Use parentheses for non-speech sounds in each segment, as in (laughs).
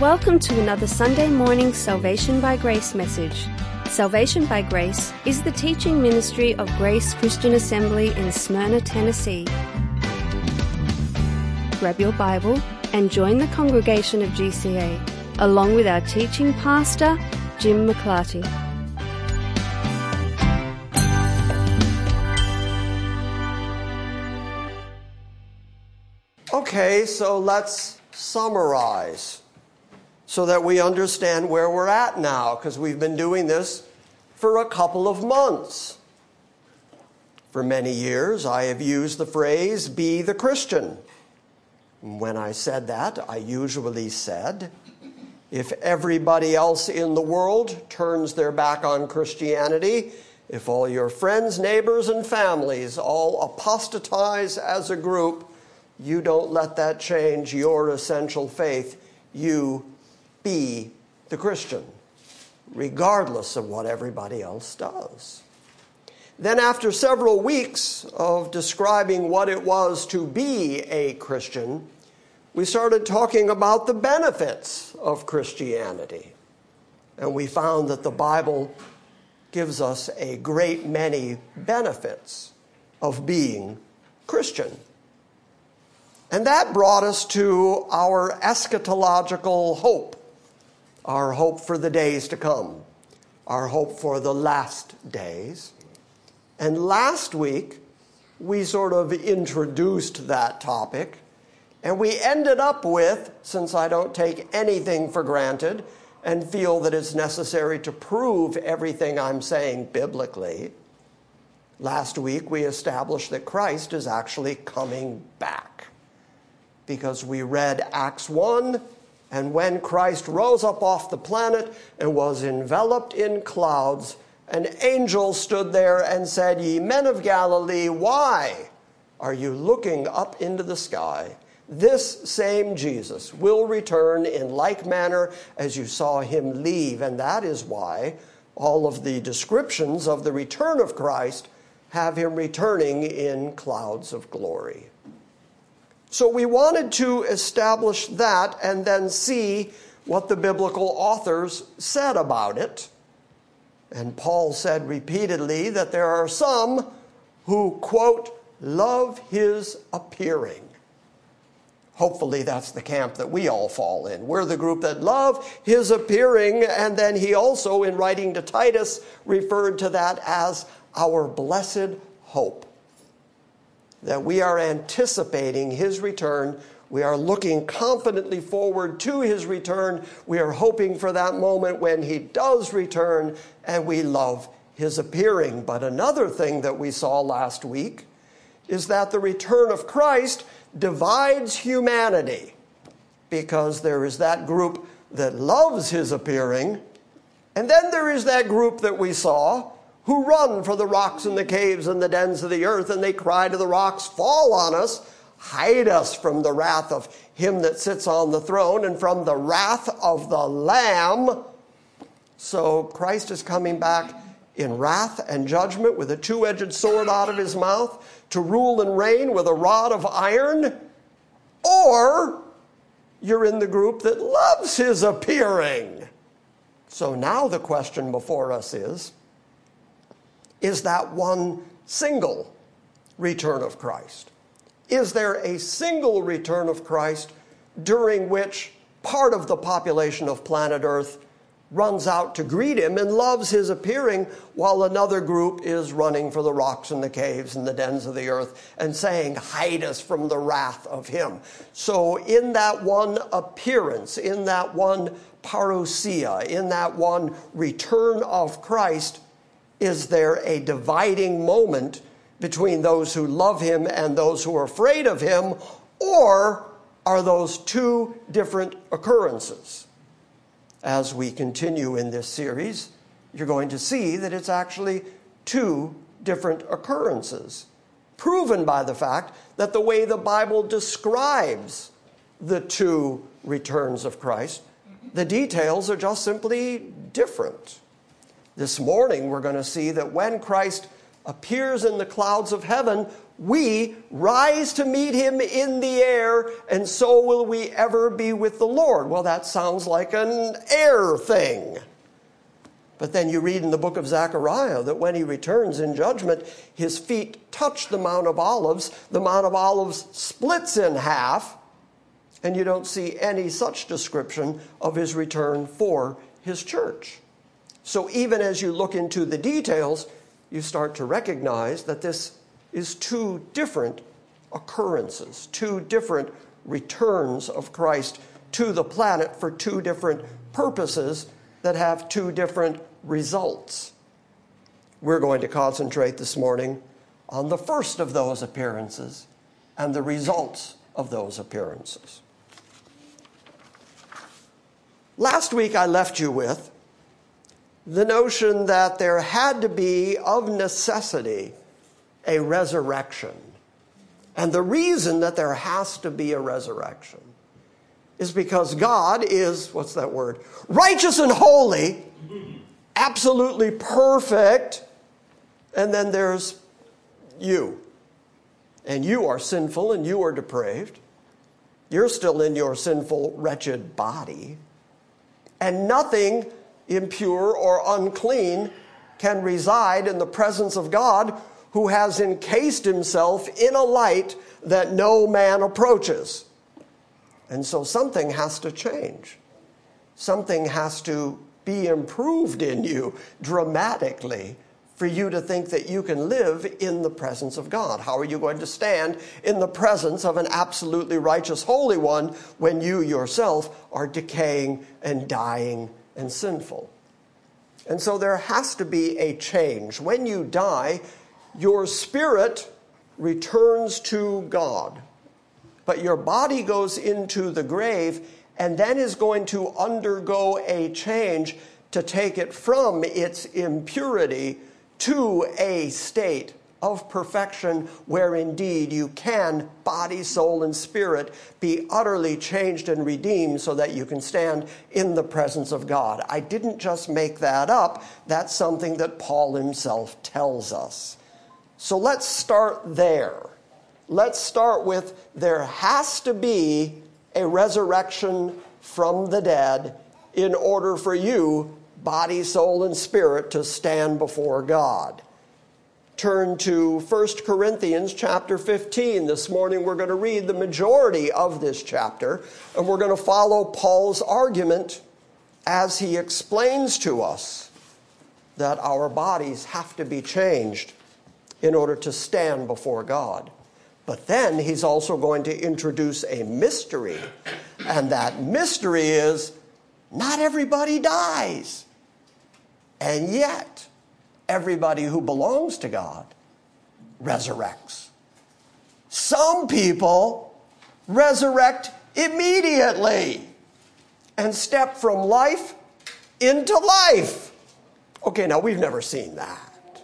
Welcome to another Sunday morning Salvation by Grace message. Salvation by Grace is the teaching ministry of Grace Christian Assembly in Smyrna, Tennessee. Grab your Bible and join the congregation of GCA, along with our teaching pastor, Jim McClarty. Okay, so let's summarize so that we understand where we're at now, because we've been doing this for a couple of months. For many years, I have used the phrase, be the Christian. When I said that, I usually said, if everybody else in the world turns their back on Christianity, if all your friends, neighbors, and families all apostatize as a group, you don't let that change your essential faith. You be the Christian, regardless of what everybody else does. Then, after several weeks of describing what it was to be a Christian, we started talking about the benefits of Christianity. And we found that the Bible gives us a great many benefits of being Christian. And that brought us to our eschatological hope, our hope for the days to come, our hope for the last days. And last week, we sort of introduced that topic, and we ended up with, since I don't take anything for granted and feel that it's necessary to prove everything I'm saying biblically, last week we established that Christ is actually coming back because we read Acts 1, and when Christ rose up off the planet and was enveloped in clouds, an angel stood there and said, Ye men of Galilee, why are you looking up into the sky? This same Jesus will return in like manner as you saw him leave. And that is why all of the descriptions of the return of Christ have him returning in clouds of glory. So we wanted to establish that and then see what the biblical authors said about it. And Paul said repeatedly that there are some who, quote, love his appearing. Hopefully, that's the camp that we all fall in. We're the group that love his appearing, and then he also, in writing to Titus, referred to that as our blessed hope that we are anticipating his return. We are looking confidently forward to his return. We are hoping for that moment when he does return, and we love his appearing. But another thing that we saw last week is that the return of Christ divides humanity because there is that group that loves his appearing, and then there is that group that we saw who run for the rocks and the caves and the dens of the earth, and they cry to the rocks, Fall on us, hide us from the wrath of him that sits on the throne and from the wrath of the Lamb. So Christ is coming back in wrath and judgment with a two edged sword out of his mouth to rule and reign with a rod of iron. Or you're in the group that loves his appearing. So now the question before us is is that one single return of Christ? Is there a single return of Christ during which part of the population of planet Earth runs out to greet him and loves his appearing, while another group is running for the rocks and the caves and the dens of the earth and saying, Hide us from the wrath of him. So, in that one appearance, in that one parousia, in that one return of Christ, is there a dividing moment between those who love him and those who are afraid of him, or are those two different occurrences? As we continue in this series, you're going to see that it's actually two different occurrences, proven by the fact that the way the Bible describes the two returns of Christ, the details are just simply different. This morning, we're going to see that when Christ appears in the clouds of heaven, we rise to meet him in the air, and so will we ever be with the Lord. Well, that sounds like an air thing. But then you read in the book of Zechariah that when he returns in judgment, his feet touch the Mount of Olives. The Mount of Olives splits in half, and you don't see any such description of his return for his church. So even as you look into the details, you start to recognize that this is two different occurrences, two different returns of Christ to the planet for two different purposes that have two different results. We're going to concentrate this morning on the first of those appearances and the results of those appearances. Last week I left you with the notion that there had to be, of necessity, a resurrection. And the reason that there has to be a resurrection is because God is, what's that word? Righteous and holy, absolutely perfect. And then there's you. And you are sinful and you are depraved. You're still in your sinful, wretched body. And nothing impure or unclean can reside in the presence of God who has encased himself in a light that no man approaches. And so something has to change. Something has to be improved in you dramatically for you to think that you can live in the presence of God. How are you going to stand in the presence of an absolutely righteous Holy One when you yourself are decaying and dying and sinful? And so there has to be a change. When you die, your spirit returns to God, but your body goes into the grave and then is going to undergo a change to take it from its impurity to a state of perfection where indeed you can, body, soul, and spirit, be utterly changed and redeemed so that you can stand in the presence of God. I didn't just make that up, that's something that Paul himself tells us. So let's start there. Let's start with there has to be a resurrection from the dead in order for you, body, soul, and spirit, to stand before God. Turn to 1 Corinthians chapter 15. This morning we're going to read the majority of this chapter, and we're going to follow Paul's argument as he explains to us that our bodies have to be changed in order to stand before God. But then he's also going to introduce a mystery, and that mystery is not everybody dies. And yet, everybody who belongs to God resurrects. Some people resurrect immediately and step from life into life. Okay, now we've never seen that.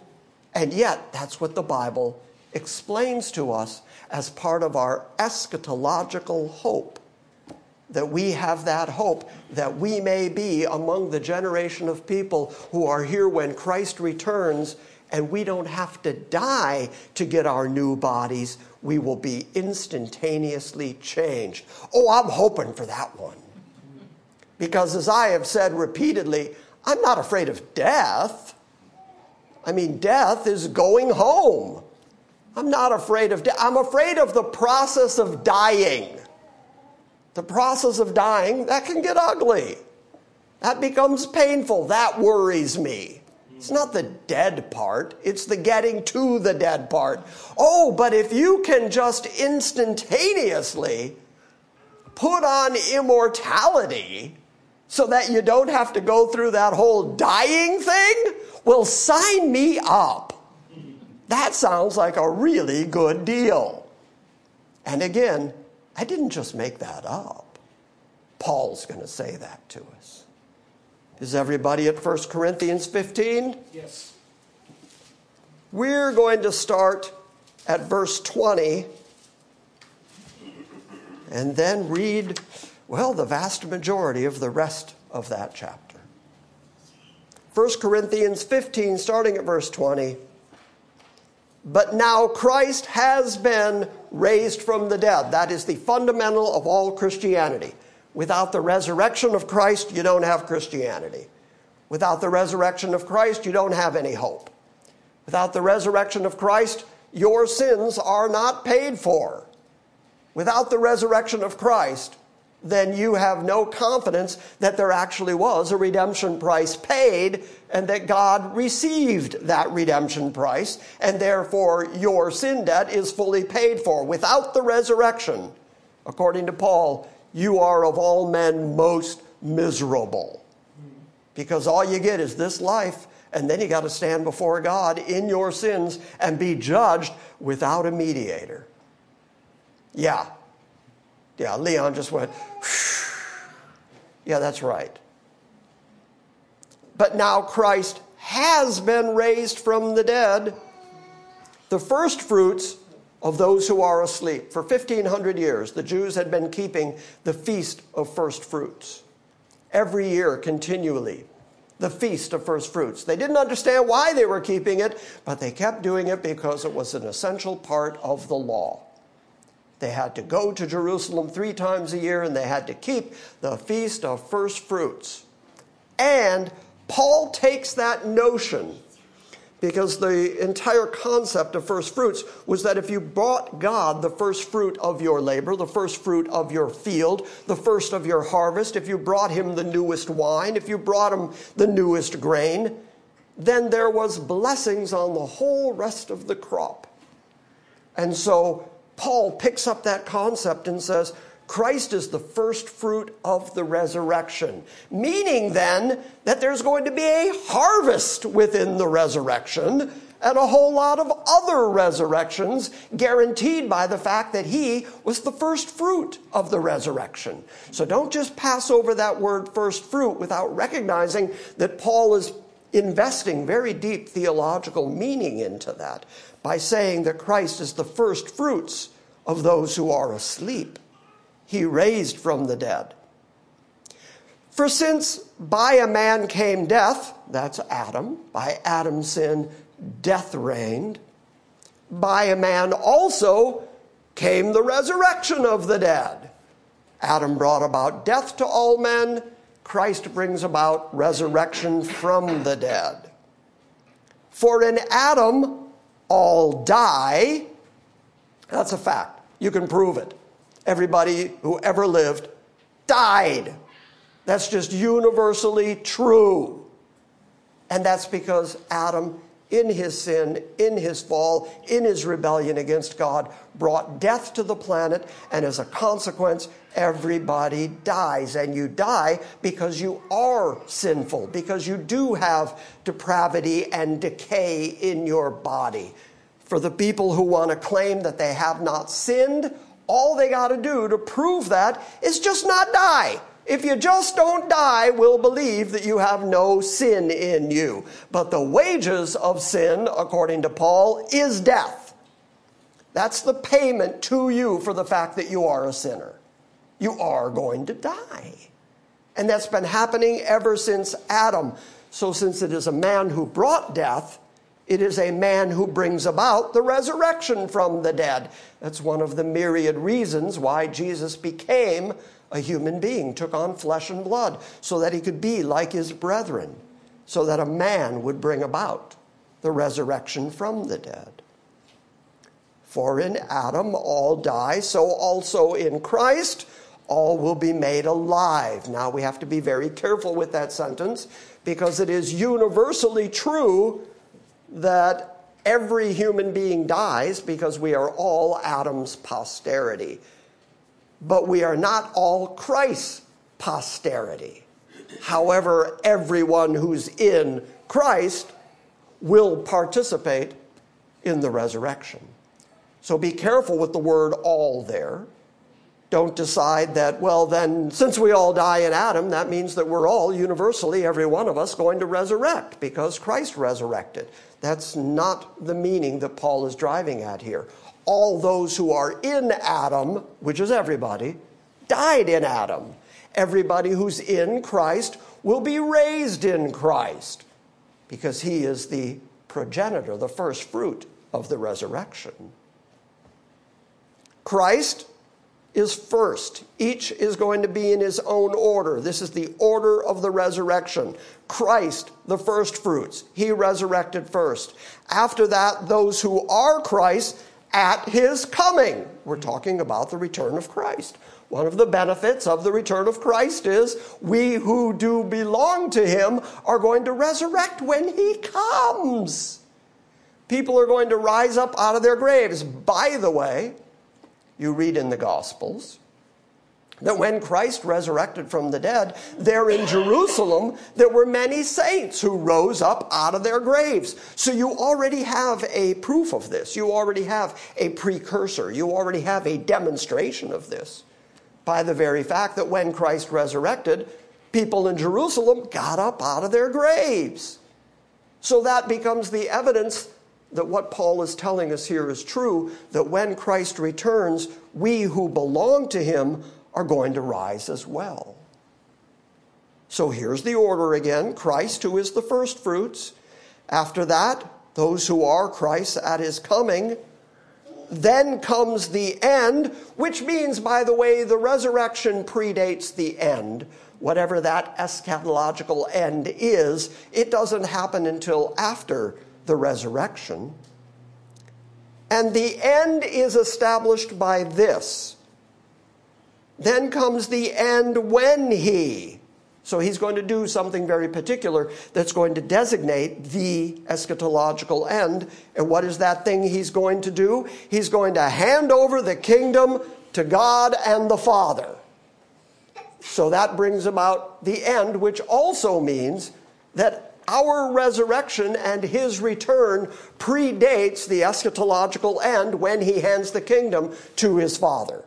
And yet, that's what the Bible explains to us as part of our eschatological hope. That we have that hope that we may be among the generation of people who are here when Christ returns, and we don't have to die to get our new bodies. We will be instantaneously changed. Oh, I'm hoping for that one. Because as I have said repeatedly, I'm not afraid of death. I mean, death is going home. I'm not afraid of death. I'm afraid of the process of dying. The process of dying, that can get ugly. That becomes painful. That worries me. It's not the dead part, it's the getting to the dead part. Oh, but if you can just instantaneously put on immortality so that you don't have to go through that whole dying thing, well, sign me up. That sounds like a really good deal. And again, I didn't just make that up. Paul's going to say that to us. Is everybody at 1 Corinthians 15? Yes. We're going to start at verse 20 and then read, well, the vast majority of the rest of that chapter. 1 Corinthians 15, starting at verse 20. But now Christ has been raised from the dead. That is the fundamental of all Christianity. Without the resurrection of Christ, you don't have Christianity. Without the resurrection of Christ, you don't have any hope. Without the resurrection of Christ, your sins are not paid for. Without the resurrection of Christ, then you have no confidence that there actually was a redemption price paid and that God received that redemption price, and therefore your sin debt is fully paid for. Without the resurrection, according to Paul, you are of all men most miserable. Because all you get is this life, and then you got to stand before God in your sins and be judged without a mediator. Yeah. Yeah, Leon just went, yeah, that's right. But now Christ has been raised from the dead, the first fruits of those who are asleep. For 1500 years, the Jews had been keeping the feast of first fruits. Every year, continually, the feast of first fruits. They didn't understand why they were keeping it, but they kept doing it because it was an essential part of the law. They had to go to Jerusalem three times a year and they had to keep the feast of first fruits. And Paul takes that notion because the entire concept of first fruits was that if you brought God the first fruit of your labor, the first fruit of your field, the first of your harvest, if you brought him the newest wine, if you brought him the newest grain, then there was blessings on the whole rest of the crop. And so Paul picks up that concept and says, Christ is the first fruit of the resurrection. Meaning then that there's going to be a harvest within the resurrection and a whole lot of other resurrections guaranteed by the fact that he was the first fruit of the resurrection. So don't just pass over that word first fruit without recognizing that Paul is investing very deep theological meaning into that by saying that Christ is the first fruits of those who are asleep he raised from the dead. For since by a man came death, that's Adam, by Adam's sin, death reigned, by a man also came the resurrection of the dead. Adam brought about death to all men, Christ brings about resurrection from the dead. For in Adam all die, that's a fact. You can prove it everybody who ever lived died. That's just universally true. And that's because Adam, in his sin, in his fall, in his rebellion against God, brought death to the planet, and as a consequence, everybody dies. And you die because you are sinful, because you do have depravity and decay in your body. For the people who want to claim that they have not sinned, all they got to do to prove that is just not die. If you just don't die, we'll believe that you have no sin in you. But the wages of sin, according to Paul, is death. That's the payment to you for the fact that you are a sinner. You are going to die. And that's been happening ever since Adam. So, since it is a man who brought death, it is a man who brings about the resurrection from the dead. That's one of the myriad reasons why Jesus became a human being, took on flesh and blood, so that he could be like his brethren, so that a man would bring about the resurrection from the dead. For in Adam all die, so also in Christ all will be made alive. Now we have to be very careful with that sentence because it is universally true that every human being dies because we are all Adam's posterity. But we are not all Christ's posterity. However, everyone who's in Christ will participate in the resurrection. So be careful with the word all there. Don't decide that, well, then, since we all die in Adam, that means that we're all universally, every one of us, going to resurrect because Christ resurrected. That's not the meaning that Paul is driving at here. All those who are in Adam, which is everybody, died in Adam. Everybody who's in Christ will be raised in Christ because he is the progenitor, the first fruit of the resurrection. Christ is first. Each is going to be in his own order. This is the order of the resurrection. Christ, the first fruits, he resurrected first. After that, those who are Christ at his coming. We're talking about the return of Christ. One of the benefits of the return of Christ is we who do belong to him are going to resurrect when he comes. People are going to rise up out of their graves. By the way, you read in the Gospels that when Christ resurrected from the dead, there in Jerusalem, there were many saints who rose up out of their graves. So you already have a proof of this. You already have a precursor. You already have a demonstration of this by the very fact that when Christ resurrected, people in Jerusalem got up out of their graves. So that becomes the evidence that what Paul is telling us here is true that when Christ returns, we who belong to him are going to rise as well. So here's the order again Christ, who is the first fruits. After that, those who are Christ at his coming. Then comes the end, which means, by the way, the resurrection predates the end. Whatever that eschatological end is, it doesn't happen until after the resurrection. And the end is established by this. Then comes the end when he. So he's going to do something very particular that's going to designate the eschatological end. And what is that thing he's going to do? He's going to hand over the kingdom to God and the Father. So that brings about the end, which also means that our resurrection and his return predates the eschatological end when he hands the kingdom to his Father.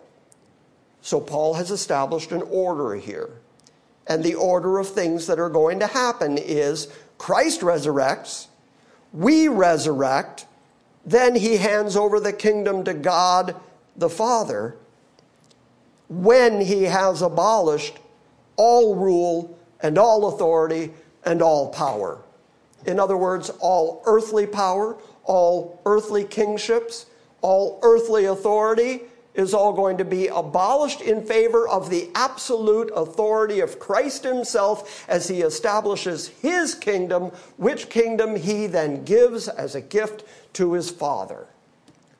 So Paul has established an order here. And the order of things that are going to happen is Christ resurrects, we resurrect, then he hands over the kingdom to God the Father when he has abolished all rule and all authority and all power. In other words, all earthly power, all earthly kingships, all earthly authority is all going to be abolished in favor of the absolute authority of Christ Himself as He establishes His kingdom, which kingdom He then gives as a gift to His Father.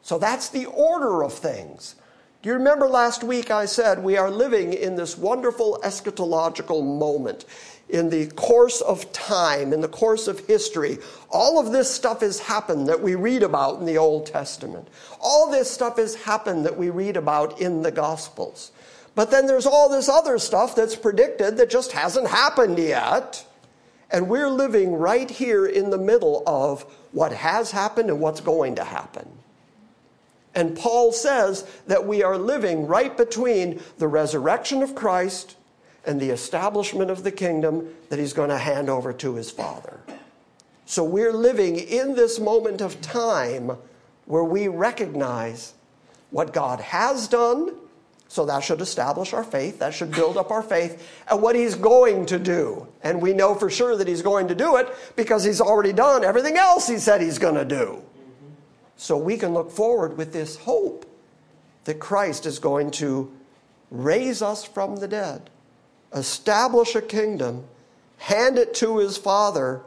So that's the order of things. Do you remember last week I said we are living in this wonderful eschatological moment? In the course of time, in the course of history, all of this stuff has happened that we read about in the Old Testament. All this stuff has happened that we read about in the Gospels. But then there's all this other stuff that's predicted that just hasn't happened yet. And we're living right here in the middle of what has happened and what's going to happen. And Paul says that we are living right between the resurrection of Christ and the establishment of the kingdom that he's going to hand over to his Father. So we're living in this moment of time where we recognize what God has done. So that should establish our faith, that should build up our faith, and what he's going to do. And we know for sure that he's going to do it because he's already done everything else he said he's going to do. So we can look forward with this hope that Christ is going to raise us from the dead establish a kingdom, hand it to his father,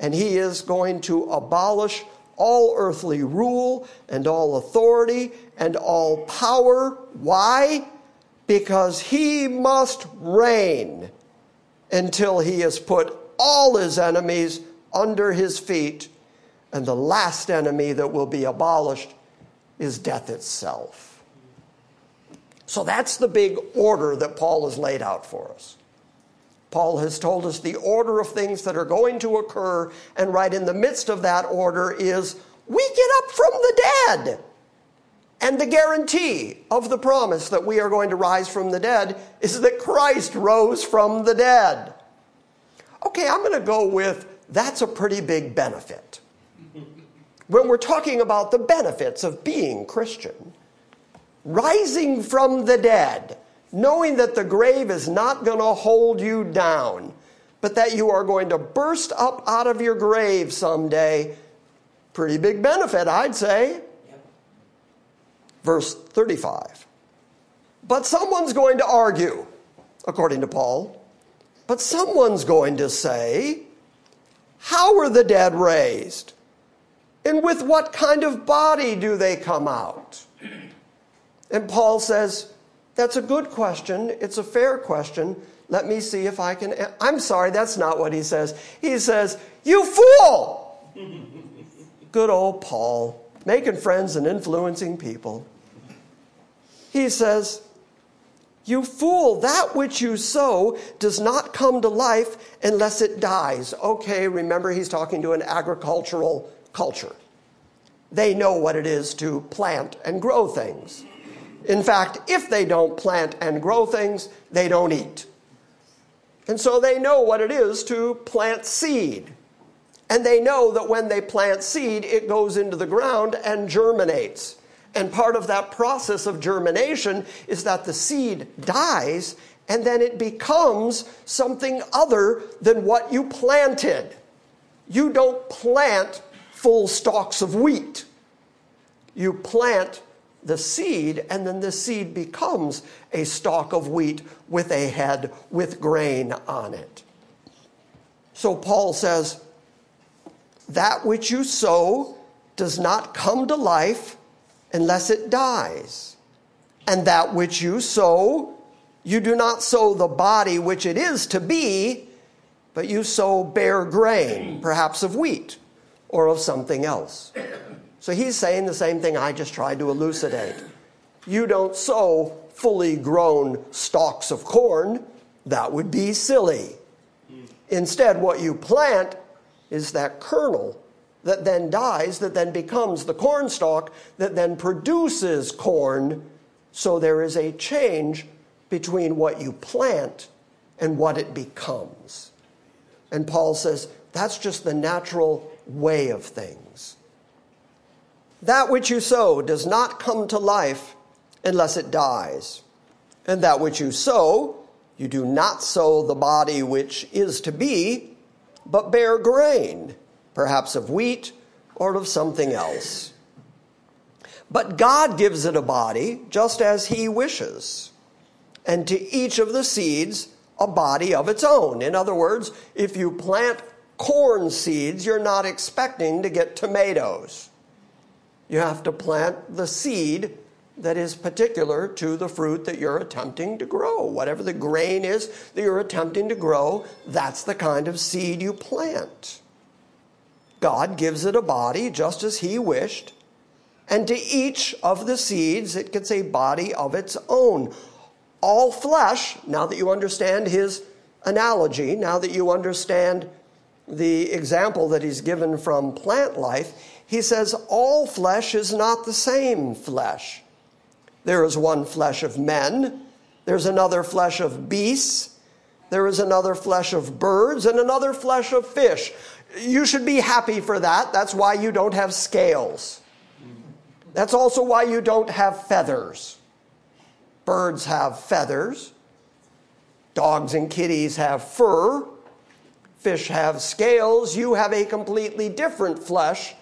and he is going to abolish all earthly rule and all authority and all power. Why? Because he must reign until he has put all his enemies under his feet, and the last enemy that will be abolished is death itself. So that's the big order that Paul has laid out for us. Paul has told us the order of things that are going to occur, and right in the midst of that order is we get up from the dead. And the guarantee of the promise that we are going to rise from the dead is that Christ rose from the dead. Okay, I'm going to go with that's a pretty big benefit. When we're talking about the benefits of being Christian, rising from the dead, knowing that the grave is not going to hold you down, but that you are going to burst up out of your grave someday Pretty big benefit, I'd say. Yep. Verse 35. But someone's going to argue, according to Paul. But someone's going to say, How were the dead raised? And with what kind of body do they come out? And Paul says, That's a good question. It's a fair question. Let me see if I can. I'm sorry, that's not what he says. He says, You fool! (laughs) good old Paul, making friends and influencing people. He says, You fool, that which you sow does not come to life unless it dies. Okay, remember, he's talking to an agricultural culture. They know what it is to plant and grow things. In fact, if they don't plant and grow things, they don't eat. And so they know what it is to plant seed. And they know that when they plant seed, it goes into the ground and germinates. And part of that process of germination is that the seed dies and then it becomes something other than what you planted. You don't plant full stalks of wheat. You plant the seed, and then the seed becomes a stalk of wheat with a head with grain on it. So Paul says, That which you sow does not come to life unless it dies. And that which you sow, you do not sow the body which it is to be, but you sow bare grain, perhaps of wheat or of something else. So he's saying the same thing I just tried to elucidate. You don't sow fully grown stalks of corn, that would be silly. Instead, what you plant is that kernel that then dies, that then becomes the corn stalk, that then produces corn. So there is a change between what you plant and what it becomes. And Paul says that's just the natural way of things. That which you sow does not come to life unless it dies. And that which you sow, you do not sow the body which is to be, but bare grain, perhaps of wheat or of something else. But God gives it a body just as He wishes, and to each of the seeds a body of its own. In other words, if you plant corn seeds, you're not expecting to get tomatoes. You have to plant the seed that is particular to the fruit that you're attempting to grow. Whatever the grain is that you're attempting to grow, that's the kind of seed you plant. God gives it a body just as He wished, and to each of the seeds it gets a body of its own. All flesh, now that you understand His analogy, now that you understand the example that He's given from plant life, He says, All flesh is not the same flesh. There is one flesh of men, there's another flesh of beasts, there is another flesh of birds, and another flesh of fish. You should be happy for that. That's why you don't have scales. That's also why you don't have feathers. Birds have feathers, dogs and kitties have fur, fish have scales. You have a completely different flesh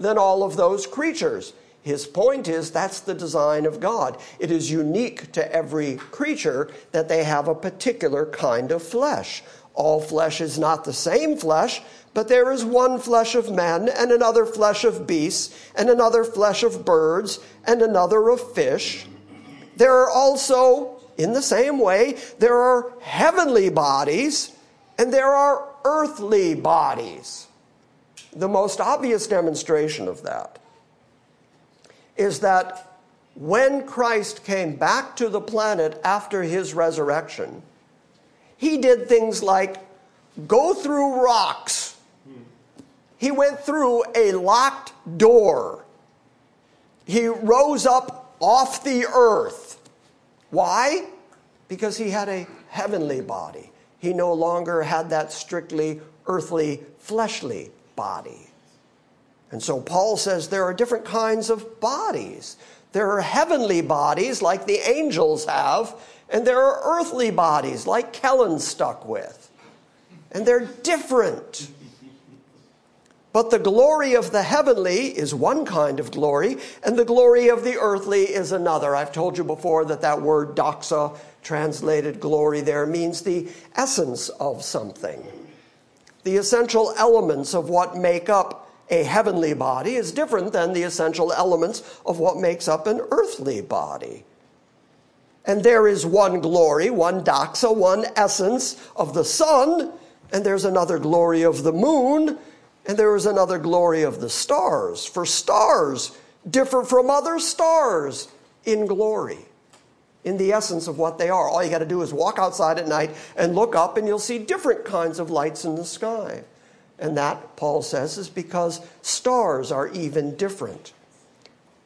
than all of those creatures. His point is that's the design of God. It is unique to every creature that they have a particular kind of flesh. All flesh is not the same flesh, but there is one flesh of men, and another flesh of beasts, and another flesh of birds, and another of fish. There are also, in the same way, there are heavenly bodies, and there are earthly bodies. The most obvious demonstration of that is that when Christ came back to the planet after his resurrection, he did things like go through rocks. He went through a locked door. He rose up off the earth. Why? Because he had a heavenly body. He no longer had that strictly earthly, fleshly body. And so Paul says there are different kinds of bodies. There are heavenly bodies like the angels have, and there are earthly bodies like Kellen's stuck with. And they're different. But the glory of the heavenly is one kind of glory, and the glory of the earthly is another. I've told you before that that word doxa, translated glory there, means the essence of something. The essential elements of what make up a heavenly body is different than the essential elements of what makes up an earthly body. And there is one glory, one doxa, one essence of the sun, and there's another glory of the moon, and there is another glory of the stars. For stars differ from other stars in glory, in the essence of what they are. All you got to do is walk outside at night and look up, and you'll see different kinds of lights in the sky. And that, Paul says, is because stars are even different.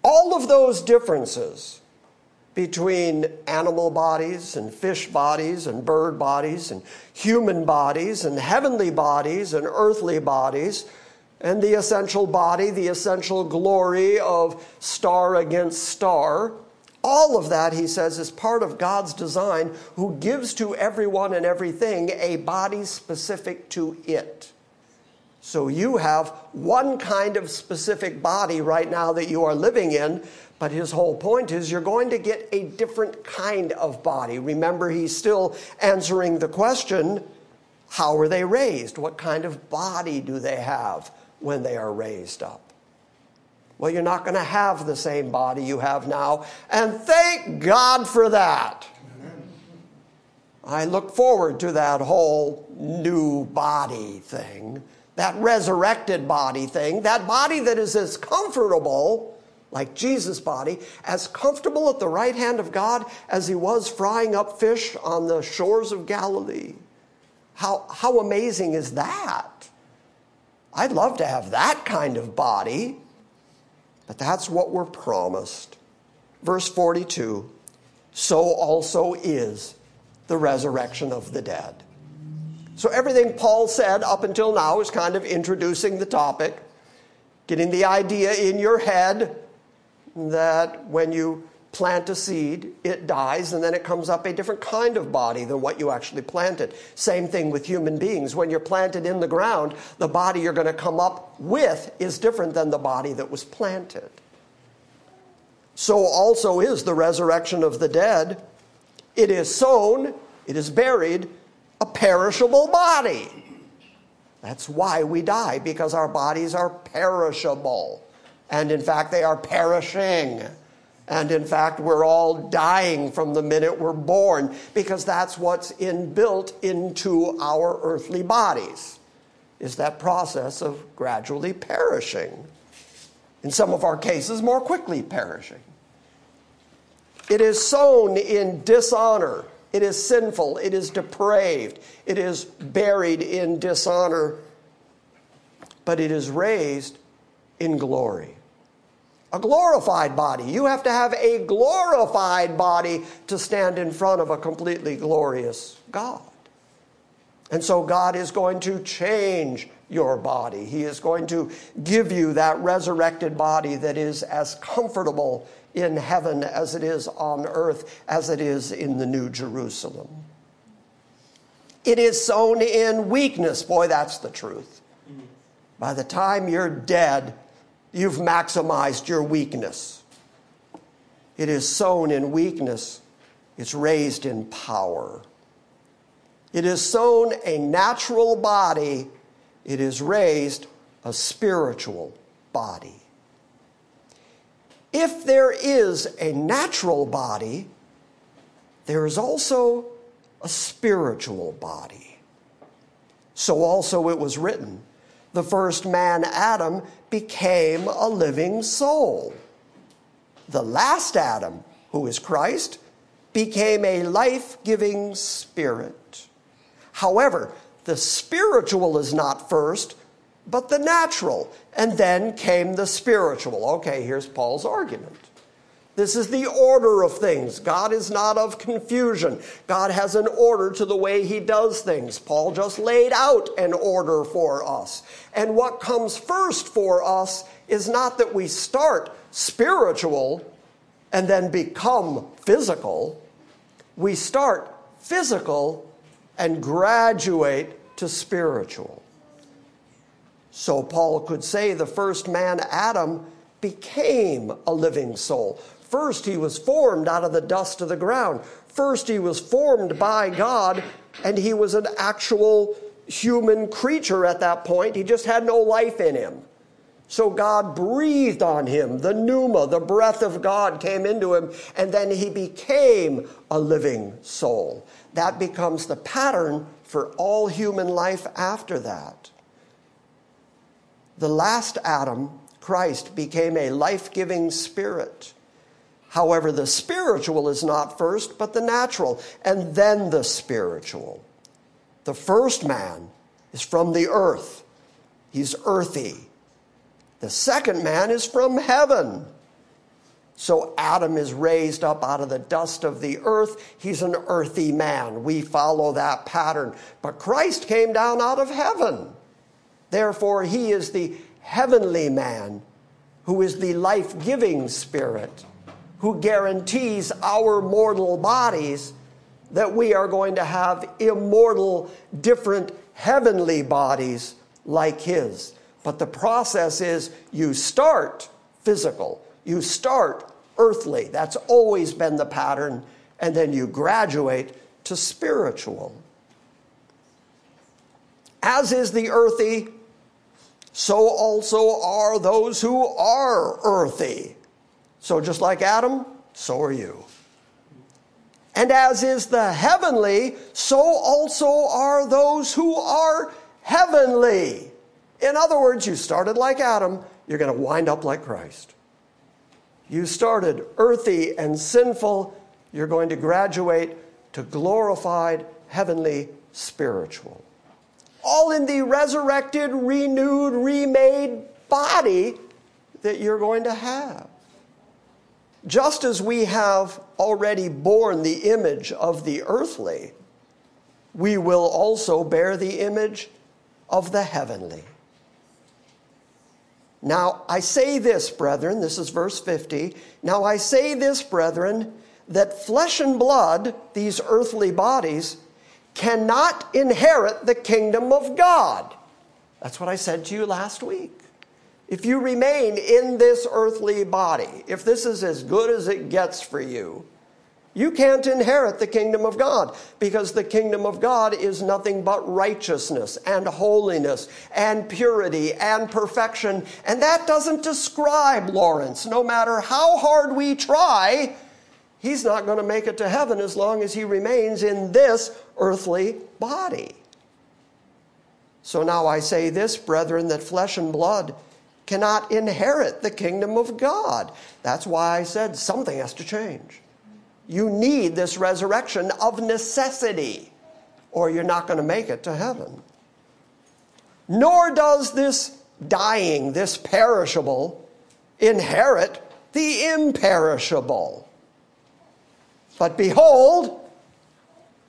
All of those differences between animal bodies and fish bodies and bird bodies and human bodies and heavenly bodies and earthly bodies and the essential body, the essential glory of star against star. All of that, he says, is part of God's design, who gives to everyone and everything a body specific to it. So you have one kind of specific body right now that you are living in, but his whole point is you're going to get a different kind of body. Remember, he's still answering the question how are they raised? What kind of body do they have when they are raised up? Well, you're not going to have the same body you have now, and thank God for that. I look forward to that whole new body thing, that resurrected body thing, that body that is as comfortable like Jesus' body, as comfortable at the right hand of God as he was frying up fish on the shores of Galilee. How, how amazing is that? I'd love to have that kind of body, but that's what we're promised. Verse 42 so also is the resurrection of the dead. So, everything Paul said up until now is kind of introducing the topic, getting the idea in your head that when you plant a seed, it dies, and then it comes up a different kind of body than what you actually planted. Same thing with human beings. When you're planted in the ground, the body you're going to come up with is different than the body that was planted. So also is the resurrection of the dead. It is sown, it is buried, a perishable body. That's why we die, because our bodies are perishable. And in fact, they are perishing. And in fact, we're all dying from the minute we're born because that's what's inbuilt into our earthly bodies is that process of gradually perishing. In some of our cases, more quickly perishing. It is sown in dishonor. It is sinful. It is depraved. It is buried in dishonor. But it is raised in glory a glorified body. You have to have a glorified body to stand in front of a completely glorious God. And so God is going to change your body. He is going to give you that resurrected body that is as comfortable in heaven as it is on earth, as it is in the New Jerusalem. It is sown in weakness. Boy, that's the truth. By the time you're dead, you've maximized your weakness. It is sown in weakness, it's raised in power. It is sown a natural body, it is raised a spiritual body. If there is a natural body, there is also a spiritual body. So also it was written the first man, Adam, became a living soul. The last Adam, who is Christ, became a life giving spirit. However, the spiritual is not first, but the natural, and then came the spiritual. Okay, here's Paul's argument. This is the order of things. God is not of confusion. God has an order to the way he does things. Paul just laid out an order for us. And what comes first for us is not that we start spiritual and then become physical. We start physical and graduate to spiritual. So Paul could say the first man, Adam, became a living soul. First, he was formed out of the dust of the ground. First, he was formed by God, and he was an actual human creature at that point. He just had no life in him. So God breathed on him. The pneuma, the breath of God came into him, and then he became a living soul. That becomes the pattern for all human life after that. The last Adam, Christ, became a life giving spirit. However, the spiritual is not first, but the natural, and then the spiritual. The first man is from the earth, he's earthy. The second man is from heaven. So Adam is raised up out of the dust of the earth. He's an earthy man. We follow that pattern. But Christ came down out of heaven. Therefore, he is the heavenly man who is the life giving spirit who guarantees our mortal bodies that we are going to have immortal, different heavenly bodies like his. But the process is you start physical, you start earthly. That's always been the pattern. And then you graduate to spiritual. As is the earthy, so also are those who are earthy. So just like Adam, so are you. And as is the heavenly, so also are those who are heavenly. In other words, you started like Adam, you're going to wind up like Christ. You started earthy and sinful, you're going to graduate to glorified, heavenly, spiritual. All in the resurrected, renewed, remade body that you're going to have. Just as we have already borne the image of the earthly, we will also bear the image of the heavenly. Now, I say this, brethren, this is verse 50. Now, I say this, brethren, that flesh and blood, these earthly bodies, cannot inherit the kingdom of God. That's what I said to you last week. If you remain in this earthly body, if this is as good as it gets for you, you can't inherit the kingdom of God because the kingdom of God is nothing but righteousness and holiness and purity and perfection. And that doesn't describe Lawrence. No matter how hard we try, he's not going to make it to heaven as long as he remains in this earthly body. So now I say this, brethren, that flesh and blood cannot inherit the kingdom of God. That's why I said something has to change. You need this resurrection of necessity, or you're not going to make it to heaven. Nor does this dying, this perishable, inherit the imperishable. But behold,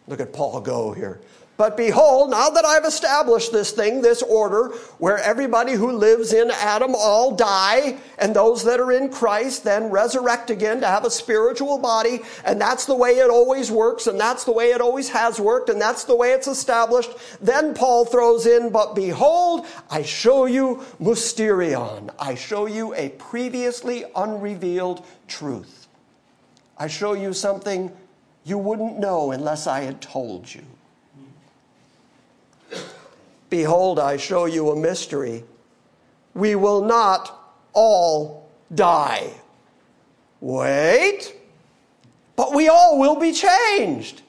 look at Paul go here. But behold, now that I've established this thing, this order, where everybody who lives in Adam all die, and those that are in Christ then resurrect again to have a spiritual body, and that's the way it always works, and that's the way it always has worked, and that's the way it's established, then Paul throws in, but behold, I show you mysterion. I show you a previously unrevealed truth. I show you something you wouldn't know unless I had told you. Behold, I show you a mystery. We will not all die. Wait, but we all will be changed.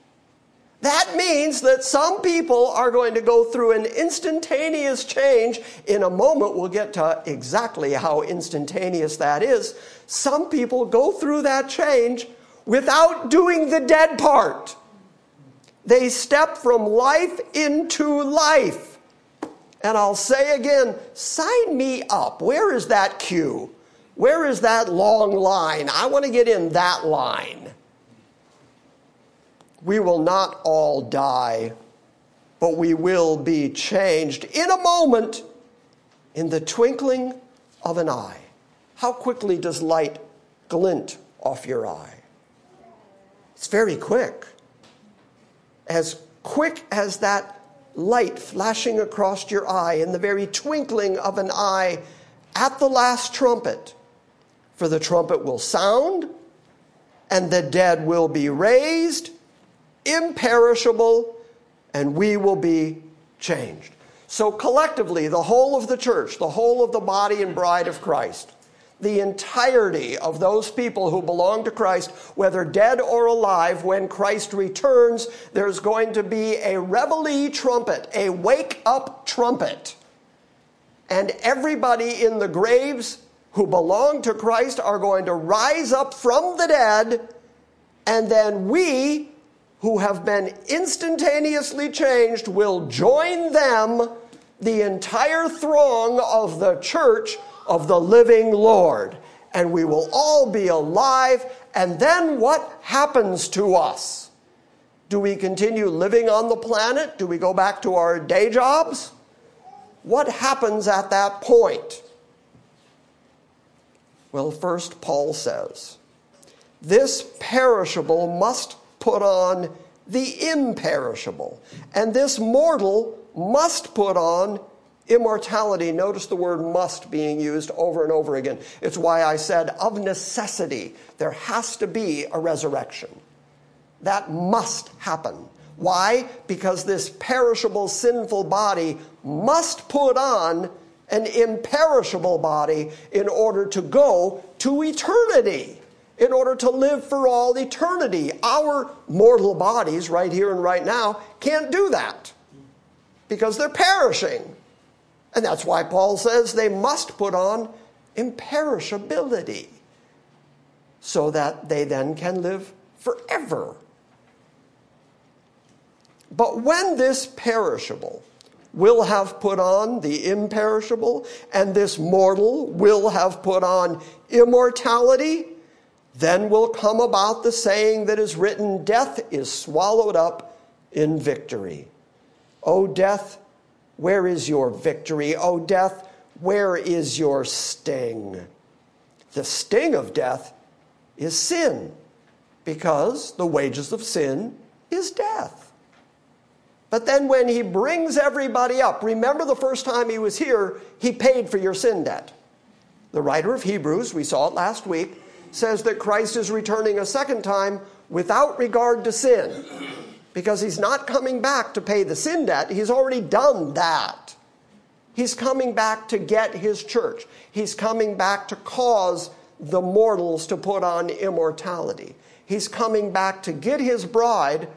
That means that some people are going to go through an instantaneous change. In a moment, we'll get to exactly how instantaneous that is. Some people go through that change without doing the dead part. They step from life into life. And I'll say again, sign me up. Where is that queue? Where is that long line? I want to get in that line. We will not all die, but we will be changed in a moment, in the twinkling of an eye. How quickly does light glint off your eye? It's very quick. As quick as that light flashing across your eye in the very twinkling of an eye at the last trumpet. For the trumpet will sound, and the dead will be raised, imperishable, and we will be changed. So, collectively, the whole of the church, the whole of the body and bride of Christ, the entirety of those people who belong to Christ, whether dead or alive, when Christ returns, there's going to be a reveille trumpet, a wake up trumpet. And everybody in the graves who belong to Christ are going to rise up from the dead, and then we, who have been instantaneously changed, will join them, the entire throng of the church of the living Lord. And we will all be alive. And then what happens to us? Do we continue living on the planet? Do we go back to our day jobs? What happens at that point? Well, first, Paul says, this perishable must put on the imperishable, and this mortal must put on Immortality, notice the word must being used over and over again. It's why I said, of necessity, there has to be a resurrection. That must happen. Why? Because this perishable, sinful body must put on an imperishable body in order to go to eternity, in order to live for all eternity. Our mortal bodies, right here and right now, can't do that because they're perishing. And that's why Paul says they must put on imperishability so that they then can live forever. But when this perishable will have put on the imperishable, and this mortal will have put on immortality, then will come about the saying that is written Death is swallowed up in victory. O death, where is your victory? O death, where is your sting? The sting of death is sin, because the wages of sin is death. But then when he brings everybody up, remember the first time he was here, he paid for your sin debt. The writer of Hebrews, we saw it last week, says that Christ is returning a second time without regard to sin because he's not coming back to pay the sin debt. He's already done that. He's coming back to get his church. He's coming back to cause the mortals to put on immortality. He's coming back to get his bride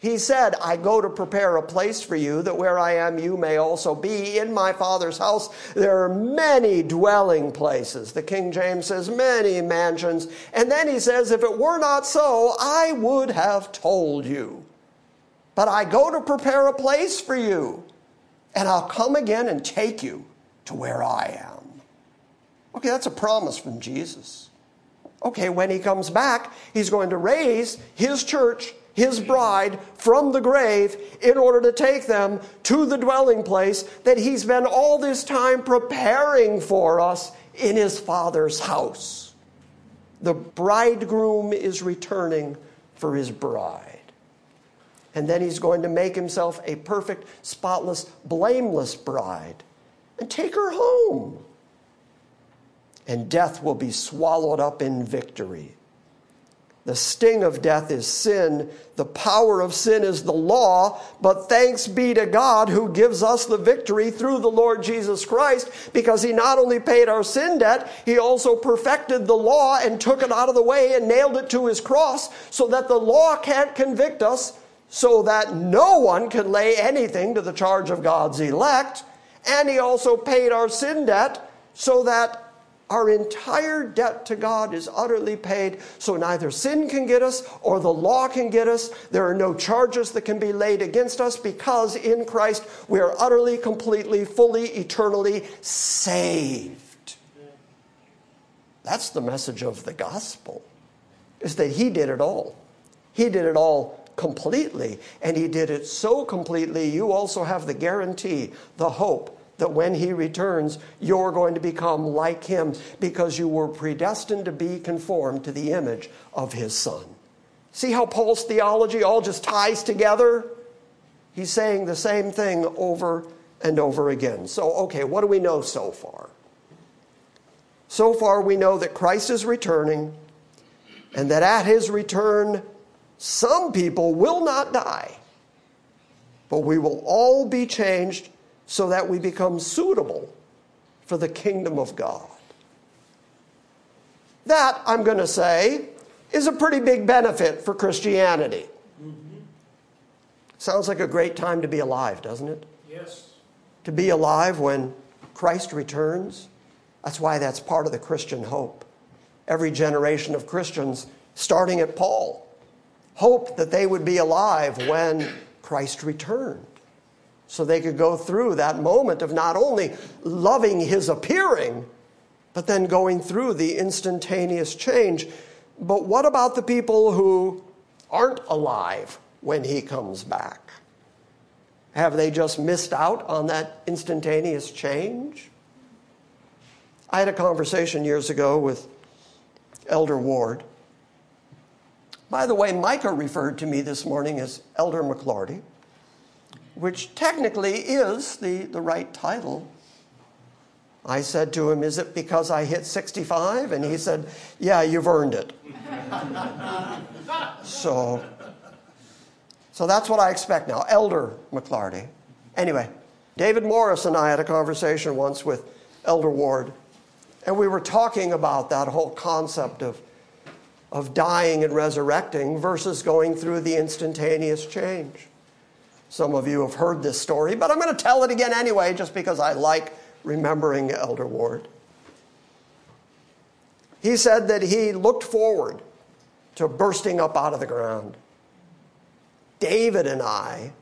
he said, I go to prepare a place for you, that where I am, you may also be. In my Father's house, there are many dwelling places. The King James says, many mansions. And then he says, if it were not so, I would have told you. But I go to prepare a place for you, and I'll come again and take you to where I am. Okay, that's a promise from Jesus. Okay, when he comes back, he's going to raise his church his bride from the grave in order to take them to the dwelling place that he's been all this time preparing for us in his father's house. The bridegroom is returning for his bride. And then he's going to make himself a perfect, spotless, blameless bride and take her home. And death will be swallowed up in victory. The sting of death is sin. The power of sin is the law. But thanks be to God who gives us the victory through the Lord Jesus Christ because he not only paid our sin debt, he also perfected the law and took it out of the way and nailed it to his cross so that the law can't convict us, so that no one can lay anything to the charge of God's elect. And he also paid our sin debt so that our entire debt to God is utterly paid, so neither sin can get us or the law can get us. There are no charges that can be laid against us because in Christ we are utterly, completely, fully, eternally saved. That's the message of the gospel, is that He did it all. He did it all completely, and He did it so completely, you also have the guarantee, the hope, that when he returns, you're going to become like him because you were predestined to be conformed to the image of his son. See how Paul's theology all just ties together? He's saying the same thing over and over again. So, okay, what do we know so far? So far, we know that Christ is returning and that at his return, some people will not die, but we will all be changed so that we become suitable for the kingdom of God. That, I'm going to say, is a pretty big benefit for Christianity. Mm-hmm. Sounds like a great time to be alive, doesn't it? Yes. To be alive when Christ returns. That's why that's part of the Christian hope. Every generation of Christians, starting at Paul, hope that they would be alive when Christ returned. So they could go through that moment of not only loving his appearing, but then going through the instantaneous change. But what about the people who aren't alive when he comes back? Have they just missed out on that instantaneous change? I had a conversation years ago with Elder Ward. By the way, Micah referred to me this morning as Elder McClarty, which technically is the, the right title. I said to him, Is it because I hit 65? And he said, Yeah, you've earned it. (laughs) so, so that's what I expect now. Elder McClarty. Anyway, David Morris and I had a conversation once with Elder Ward. And we were talking about that whole concept of, of dying and resurrecting versus going through the instantaneous change. Some of you have heard this story, but I'm going to tell it again anyway, just because I like remembering Elder Ward. He said that he looked forward to bursting up out of the ground. David and I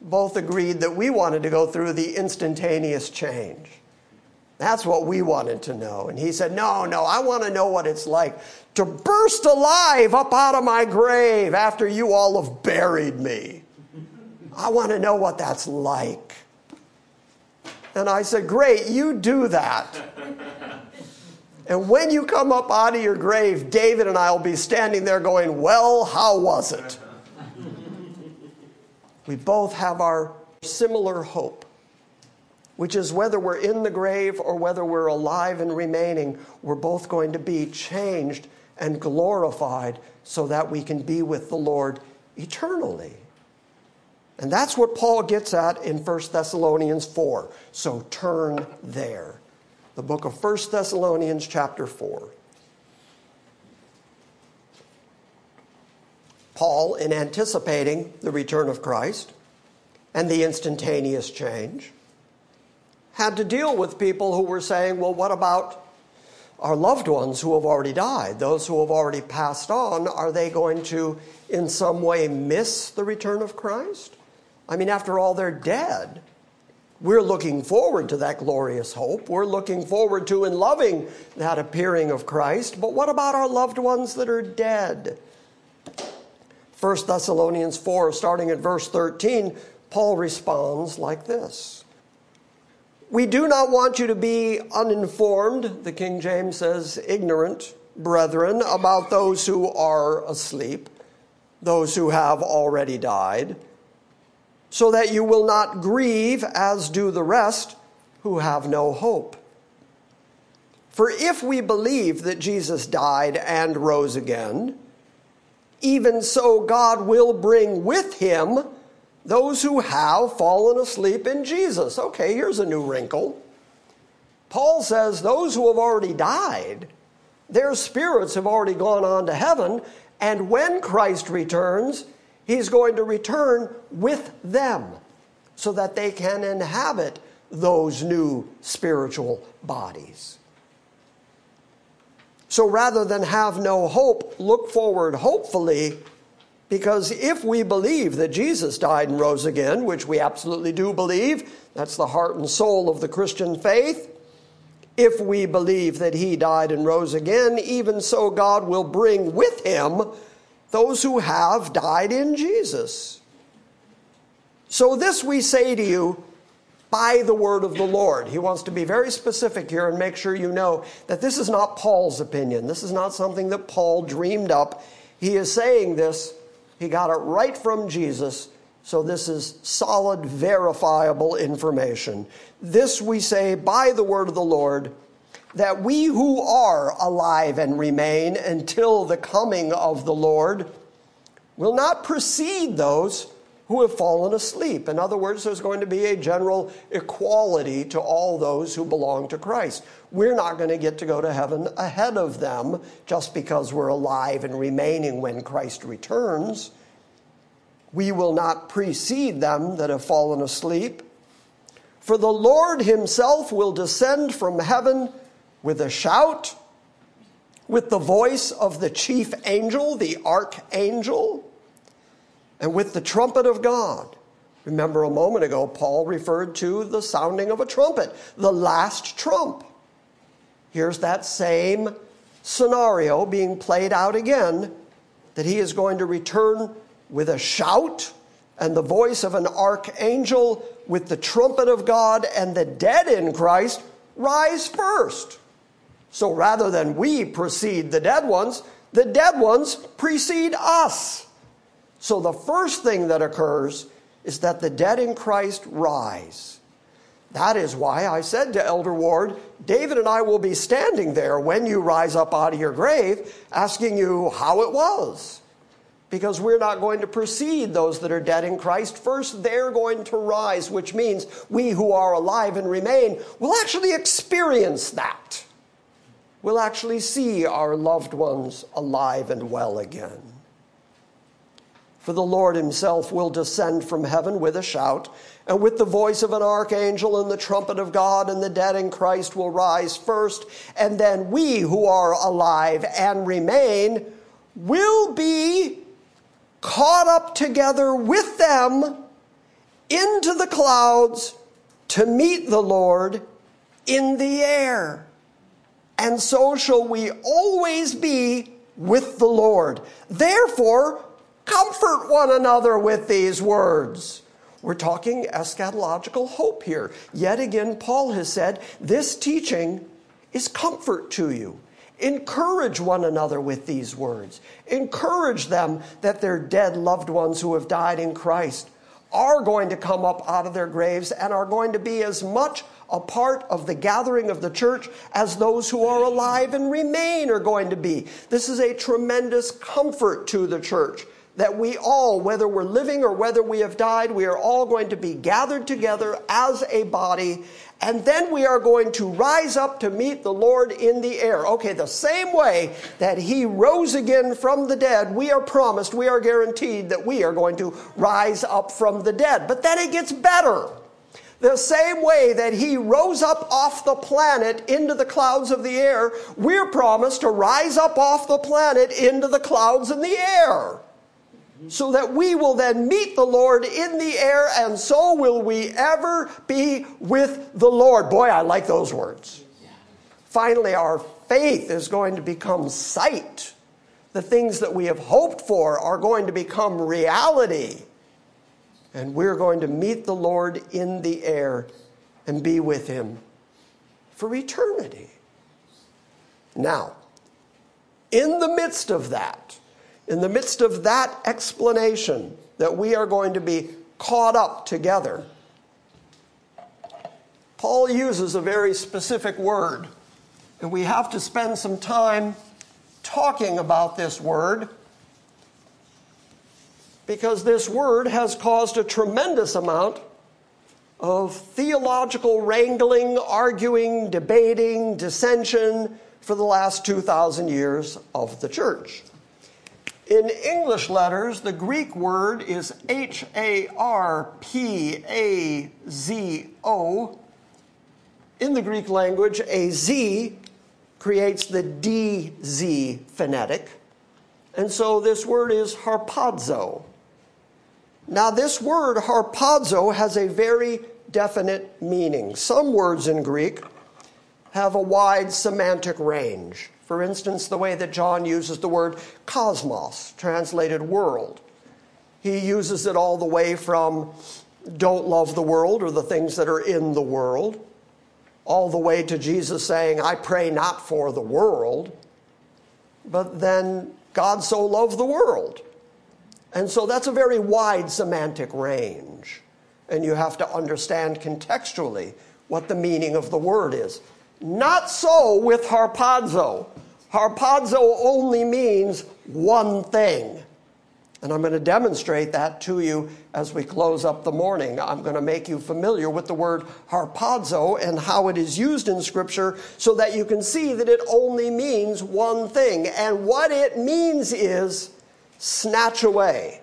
both agreed that we wanted to go through the instantaneous change. That's what we wanted to know. And he said, No, no, I want to know what it's like to burst alive up out of my grave after you all have buried me. I want to know what that's like. And I said, Great, you do that. and when you come up out of your grave, David and I will be standing there going, Well, how was it? we both have our similar hope which is whether we're in the grave or whether we're alive and remaining, we're both going to be changed and glorified so that we can be with the Lord eternally. And that's what Paul gets at in 1 Thessalonians 4. So turn there. The book of 1 Thessalonians, chapter 4. Paul, in anticipating the return of Christ and the instantaneous change, had to deal with people who were saying, well, what about our loved ones who have already died? Those who have already passed on, are they going to in some way miss the return of Christ? I mean, after all, they're dead. We're looking forward to that glorious hope. We're looking forward to and loving that appearing of Christ. But what about our loved ones that are dead? 1 Thessalonians 4, starting at verse 13, Paul responds like this we do not want you to be uninformed, the King James says, ignorant, brethren, about those who are asleep, those who have already died, so that you will not grieve as do the rest who have no hope. For if we believe that Jesus died and rose again, even so God will bring with him those who have fallen asleep in Jesus. Okay, here's a new wrinkle. Paul says those who have already died, their spirits have already gone on to heaven, and when Christ returns, he's going to return with them so that they can inhabit those new spiritual bodies. So rather than have no hope, look forward hopefully because if we believe that Jesus died and rose again, which we absolutely do believe, that's the heart and soul of the Christian faith. If we believe that he died and rose again, even so God will bring with him those who have died in Jesus. So, this we say to you by the word of the Lord. He wants to be very specific here and make sure you know that this is not Paul's opinion. This is not something that Paul dreamed up. He is saying this he got it right from Jesus So this is solid, verifiable information. This we say by the word of the Lord that we who are alive and remain until the coming of the Lord will not precede those who have fallen asleep. In other words, there's going to be a general equality to all those who belong to Christ. We're not going to get to go to heaven ahead of them just because we're alive and remaining when Christ returns. We will not precede them that have fallen asleep. For the Lord himself will descend from heaven with a shout, with the voice of the chief angel, the archangel, and with the trumpet of God. Remember a moment ago, Paul referred to the sounding of a trumpet, the last trump. Here's that same scenario being played out again that he is going to return with a shout and the voice of an archangel with the trumpet of God, and the dead in Christ rise first. So rather than we precede the dead ones, the dead ones precede us. So the first thing that occurs is that the dead in Christ rise. That is why I said to Elder Ward, David and I will be standing there when you rise up out of your grave, asking you how it was. Because we're not going to precede those that are dead in Christ. First, they're going to rise, which means we who are alive and remain will actually experience that we'll actually see our loved ones alive and well again. For the Lord himself will descend from heaven with a shout, and with the voice of an archangel and the trumpet of God, and the dead in Christ will rise first, and then we who are alive and remain will be caught up together with them into the clouds to meet the Lord in the air and so shall we always be with the Lord. Therefore, comfort one another with these words. We're talking eschatological hope here. Yet again, Paul has said this teaching is comfort to you. Encourage one another with these words. Encourage them that their dead loved ones who have died in Christ are going to come up out of their graves and are going to be as much a part of the gathering of the church as those who are alive and remain are going to be. This is a tremendous comfort to the church that we all, whether we're living or whether we have died, we are all going to be gathered together as a body, and then we are going to rise up to meet the Lord in the air. Okay, the same way that He rose again from the dead, we are promised, we are guaranteed that we are going to rise up from the dead. But then it gets better. The same way that he rose up off the planet into the clouds of the air, we're promised to rise up off the planet into the clouds in the air. So that we will then meet the Lord in the air, and so will we ever be with the Lord. Boy, I like those words. Finally, our faith is going to become sight. The things that we have hoped for are going to become reality and we're going to meet the Lord in the air and be with him for eternity. Now, in the midst of that, in the midst of that explanation that we are going to be caught up together, Paul uses a very specific word, and we have to spend some time talking about this word because this word has caused a tremendous amount of theological wrangling, arguing, debating, dissension for the last 2,000 years of the church. In English letters, the Greek word is H A R P A Z O. In the Greek language, a Z creates the DZ phonetic. And so this word is harpazo. Now, this word harpazo has a very definite meaning. Some words in Greek have a wide semantic range. For instance, the way that John uses the word cosmos, translated world. He uses it all the way from don't love the world or the things that are in the world, all the way to Jesus saying, I pray not for the world, but then God so loved the world And so that's a very wide semantic range. And you have to understand contextually what the meaning of the word is. Not so with harpazo. Harpazo only means one thing. And I'm going to demonstrate that to you as we close up the morning. I'm going to make you familiar with the word harpazo and how it is used in Scripture so that you can see that it only means one thing. And what it means is snatch away.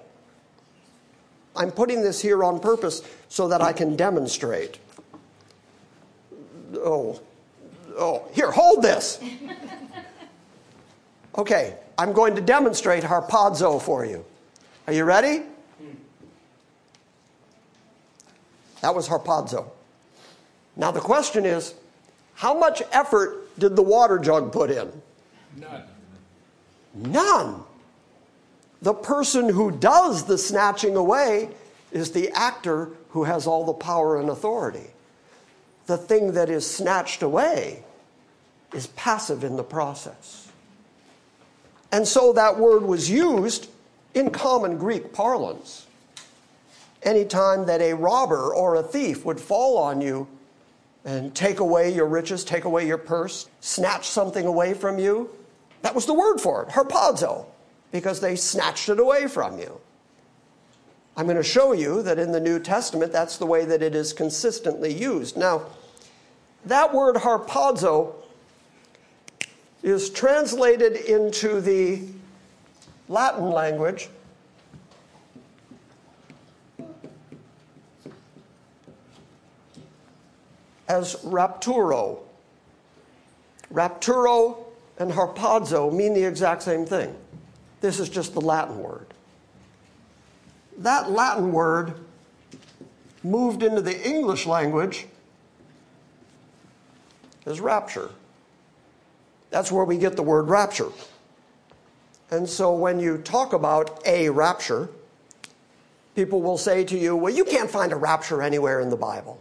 I'm putting this here on purpose so that I can demonstrate. Oh, oh, here, hold this. Okay, I'm going to demonstrate harpazo for you. Are you ready? That was harpazo. Now the question is, how much effort did the water jug put in? None. None. The person who does the snatching away is the actor who has all the power and authority. The thing that is snatched away is passive in the process. And so that word was used in common Greek parlance. Anytime that a robber or a thief would fall on you and take away your riches, take away your purse, snatch something away from you, that was the word for it, harpazo, because they snatched it away from you. I'm going to show you that in the New Testament, that's the way that it is consistently used. Now, that word harpazo is translated into the Latin language as rapturo. Rapturo and harpazo mean the exact same thing. This is just the Latin word. That Latin word moved into the English language as rapture. That's where we get the word rapture. And so when you talk about a rapture, people will say to you, well, you can't find a rapture anywhere in the Bible.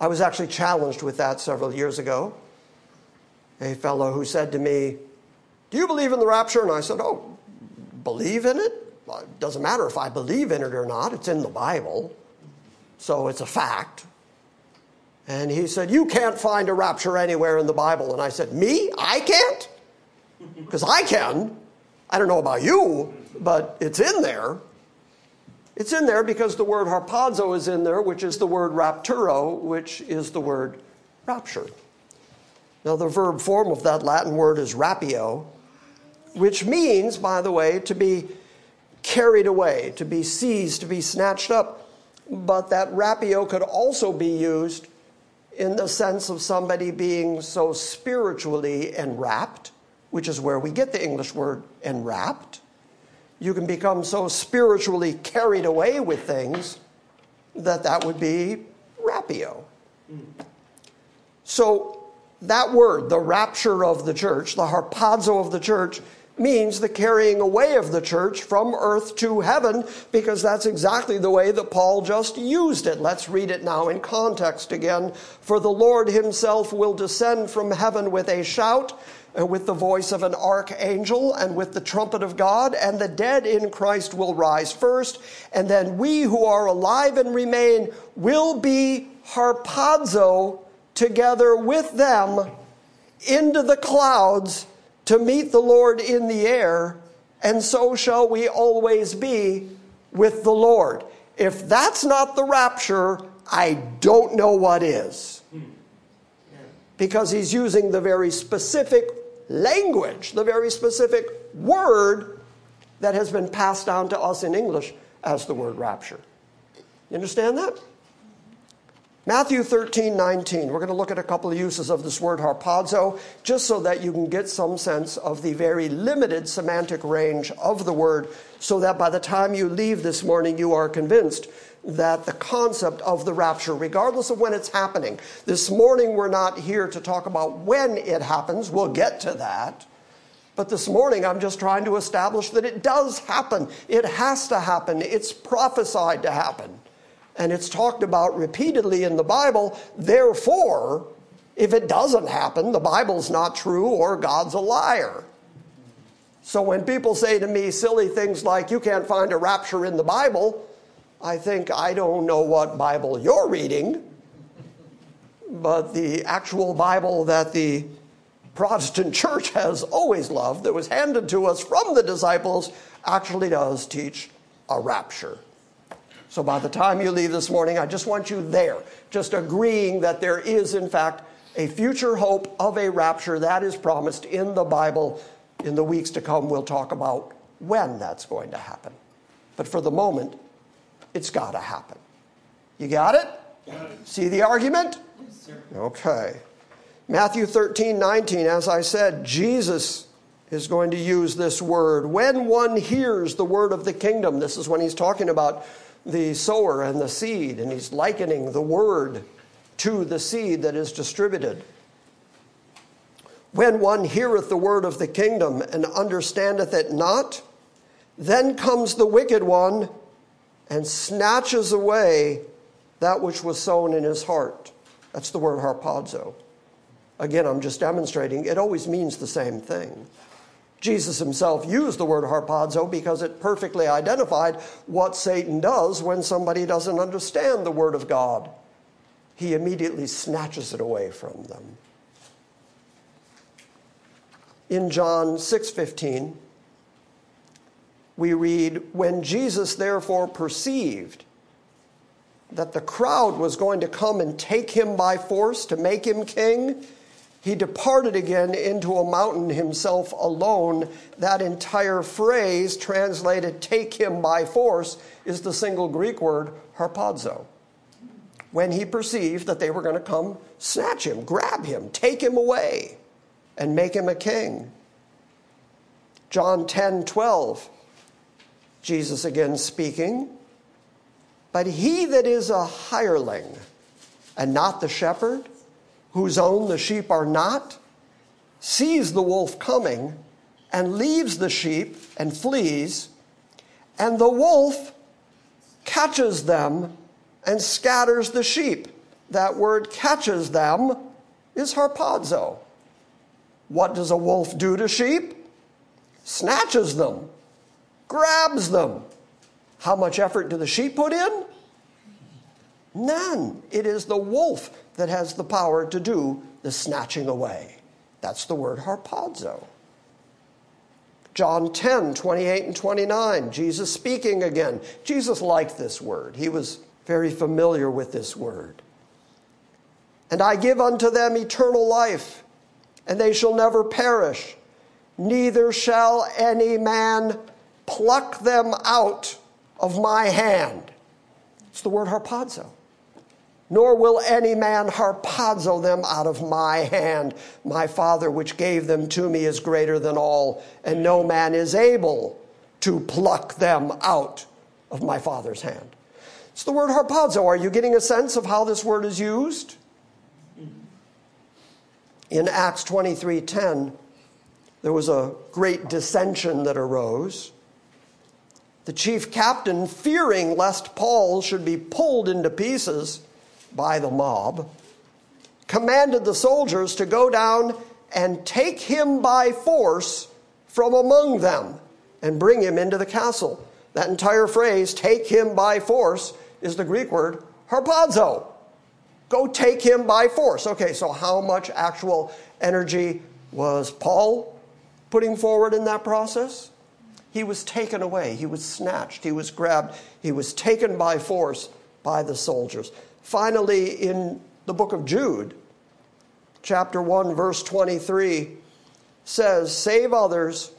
I was actually challenged with that several years ago. A fellow who said to me, Do you believe in the rapture? And I said, Oh, believe in it? Well, it doesn't matter if I believe in it or not, it's in the Bible. So it's a fact. And he said, You can't find a rapture anywhere in the Bible. And I said, Me? I can't? Because I can. I don't know about you, but it's in there. It's in there because the word harpazo is in there, which is the word rapturo, which is the word rapture. Now, the verb form of that Latin word is rapio, which means, by the way, to be carried away, to be seized, to be snatched up. But that rapio could also be used in the sense of somebody being so spiritually enwrapped, which is where we get the English word enwrapped you can become so spiritually carried away with things that that would be rapio. So that word, the rapture of the church, the harpazo of the church, means the carrying away of the church from earth to heaven because that's exactly the way that Paul just used it. Let's read it now in context again. For the Lord himself will descend from heaven with a shout uh, with the voice of an archangel and with the trumpet of God, and the dead in Christ will rise first, and then we who are alive and remain will be harpazo together with them into the clouds to meet the Lord in the air, and so shall we always be with the Lord. If that's not the rapture, I don't know what is. Because he's using the very specific language, the very specific word that has been passed down to us in English as the word rapture. You understand that? Matthew 13, 19. We're going to look at a couple of uses of this word harpazo, just so that you can get some sense of the very limited semantic range of the word, so that by the time you leave this morning, you are convinced that the concept of the rapture, regardless of when it's happening, this morning we're not here to talk about when it happens, we'll get to that. But this morning I'm just trying to establish that it does happen. It has to happen. It's prophesied to happen. And it's talked about repeatedly in the Bible. Therefore, if it doesn't happen, the Bible's not true or God's a liar. So when people say to me silly things like, you can't find a rapture in the Bible, I think, I don't know what Bible you're reading, but the actual Bible that the Protestant (laughs) church has always loved, that was handed to us from the disciples, actually does teach a rapture. So by the time you leave this morning, I just want you there, just agreeing that there is, in fact, a future hope of a rapture that is promised in the Bible. In the weeks to come, we'll talk about when that's going to happen. But for the moment, it's got to happen. You got it? it? See the argument? Yes, okay. Matthew 13, 19, as I said, Jesus is going to use this word. When one hears the word of the kingdom, this is when he's talking about the sower and the seed, and he's likening the word to the seed that is distributed. When one heareth the word of the kingdom and understandeth it not, then comes the wicked one and snatches away that which was sown in his heart. That's the word harpazo. Again, I'm just demonstrating it always means the same thing. Jesus himself used the word harpazo because it perfectly identified what Satan does when somebody doesn't understand the word of God. He immediately snatches it away from them. In John 6:15, we read, When Jesus therefore perceived that the crowd was going to come and take him by force to make him king, he departed again into a mountain himself alone. That entire phrase, translated take him by force, is the single Greek word harpazo. When he perceived that they were going to come snatch him, grab him, take him away, and make him a king. John 10 12, Jesus again speaking. But he that is a hireling and not the shepherd, whose own the sheep are not, sees the wolf coming and leaves the sheep and flees, and the wolf catches them and scatters the sheep. That word catches them is harpazo. What does a wolf do to sheep? Snatches them, grabs them. How much effort do the sheep put in? None. It is the wolf that has the power to do the snatching away. That's the word harpazo. John 10, 28 and 29, Jesus speaking again. Jesus liked this word. He was very familiar with this word. And I give unto them eternal life, and they shall never perish, neither shall any man pluck them out of my hand. It's the word harpazo nor will any man harpazo them out of my hand. My Father, which gave them to me, is greater than all, and no man is able to pluck them out of my Father's hand. It's the word harpazo. Are you getting a sense of how this word is used? In Acts 23:10, there was a great dissension that arose. The chief captain, fearing lest Paul should be pulled into pieces, by the mob, commanded the soldiers to go down and take him by force from among them and bring him into the castle. That entire phrase, take him by force, is the Greek word harpazo. Go take him by force. Okay, so how much actual energy was Paul putting forward in that process? He was taken away, he was snatched, he was grabbed, he was taken by force by the soldiers. Finally, in the book of Jude, chapter 1, verse 23, says, Save others,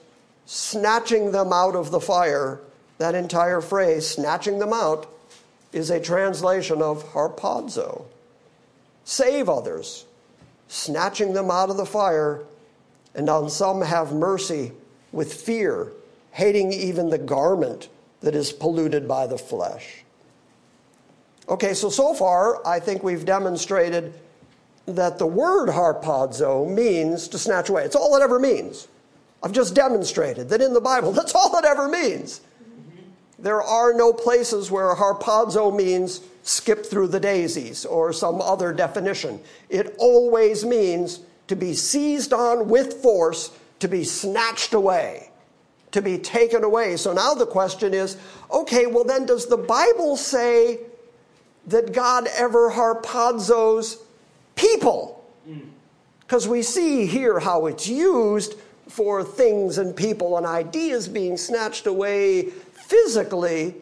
snatching them out of the fire. That entire phrase, snatching them out, is a translation of harpazo. Save others, snatching them out of the fire, and on some have mercy with fear, hating even the garment that is polluted by the flesh. Okay, so so far, I think we've demonstrated that the word harpazo means to snatch away. It's all it ever means. I've just demonstrated that in the Bible, (laughs) that's all it ever means. There are no places where harpazo means skip through the daisies or some other definition. It always means to be seized on with force, to be snatched away. to be taken away. So now the question is okay, well, then does the Bible say that God ever harpazos people? Because we see here how it's used for things and people and ideas being snatched away physically.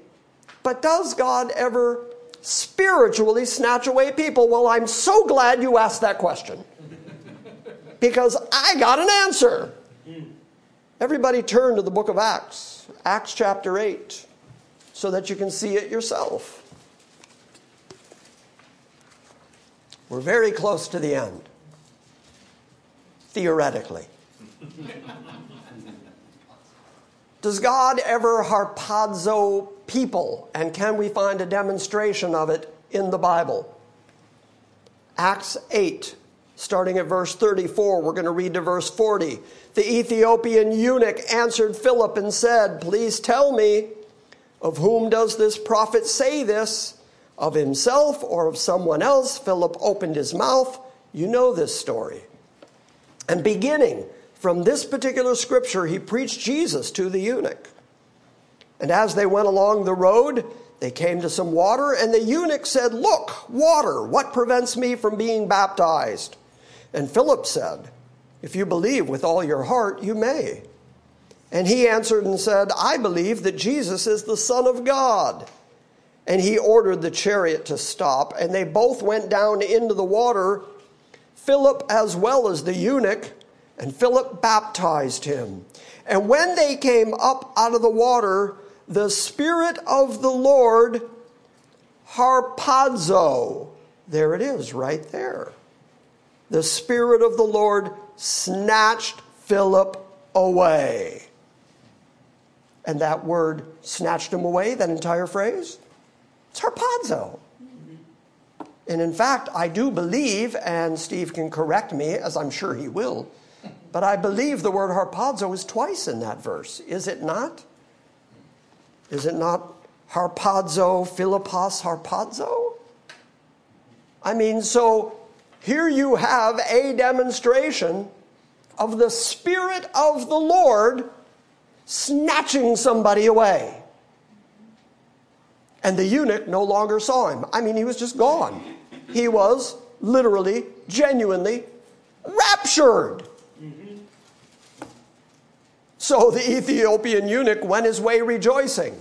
But does God ever spiritually snatch away people? Well, I'm so glad you asked that question (laughs) because I got an answer. Everybody turn to the book of Acts, Acts chapter 8, so that you can see it yourself. We're very close to the end, theoretically. (laughs) Does God ever harpazo people? And can we find a demonstration of it in the Bible? Acts 8, starting at verse 34, we're going to read to verse 40. The Ethiopian eunuch answered Philip and said, Please tell me, of whom does this prophet say this? Of himself or of someone else? Philip opened his mouth. You know this story. And beginning from this particular scripture, he preached Jesus to the eunuch. And as they went along the road, they came to some water, and the eunuch said, Look, water, what prevents me from being baptized? And Philip said, If you believe with all your heart, you may. And he answered and said, I believe that Jesus is the Son of God. And he ordered the chariot to stop, and they both went down into the water, Philip as well as the eunuch. And Philip baptized him. And when they came up out of the water, the Spirit of the Lord, harpazo, there it is, right there. The Spirit of the Lord snatched Philip away. And that word snatched him away, that entire phrase, harpazo. And in fact, I do believe, and Steve can correct me, as I'm sure he will, but I believe the word harpazo is twice in that verse. Is it not? Is it not harpazo, philippos, harpazo? I mean, so here you have a demonstration of the Spirit of the Lord snatching somebody away. And the eunuch no longer saw him. I mean, he was just gone. He was literally, genuinely raptured. So the Ethiopian eunuch went his way rejoicing.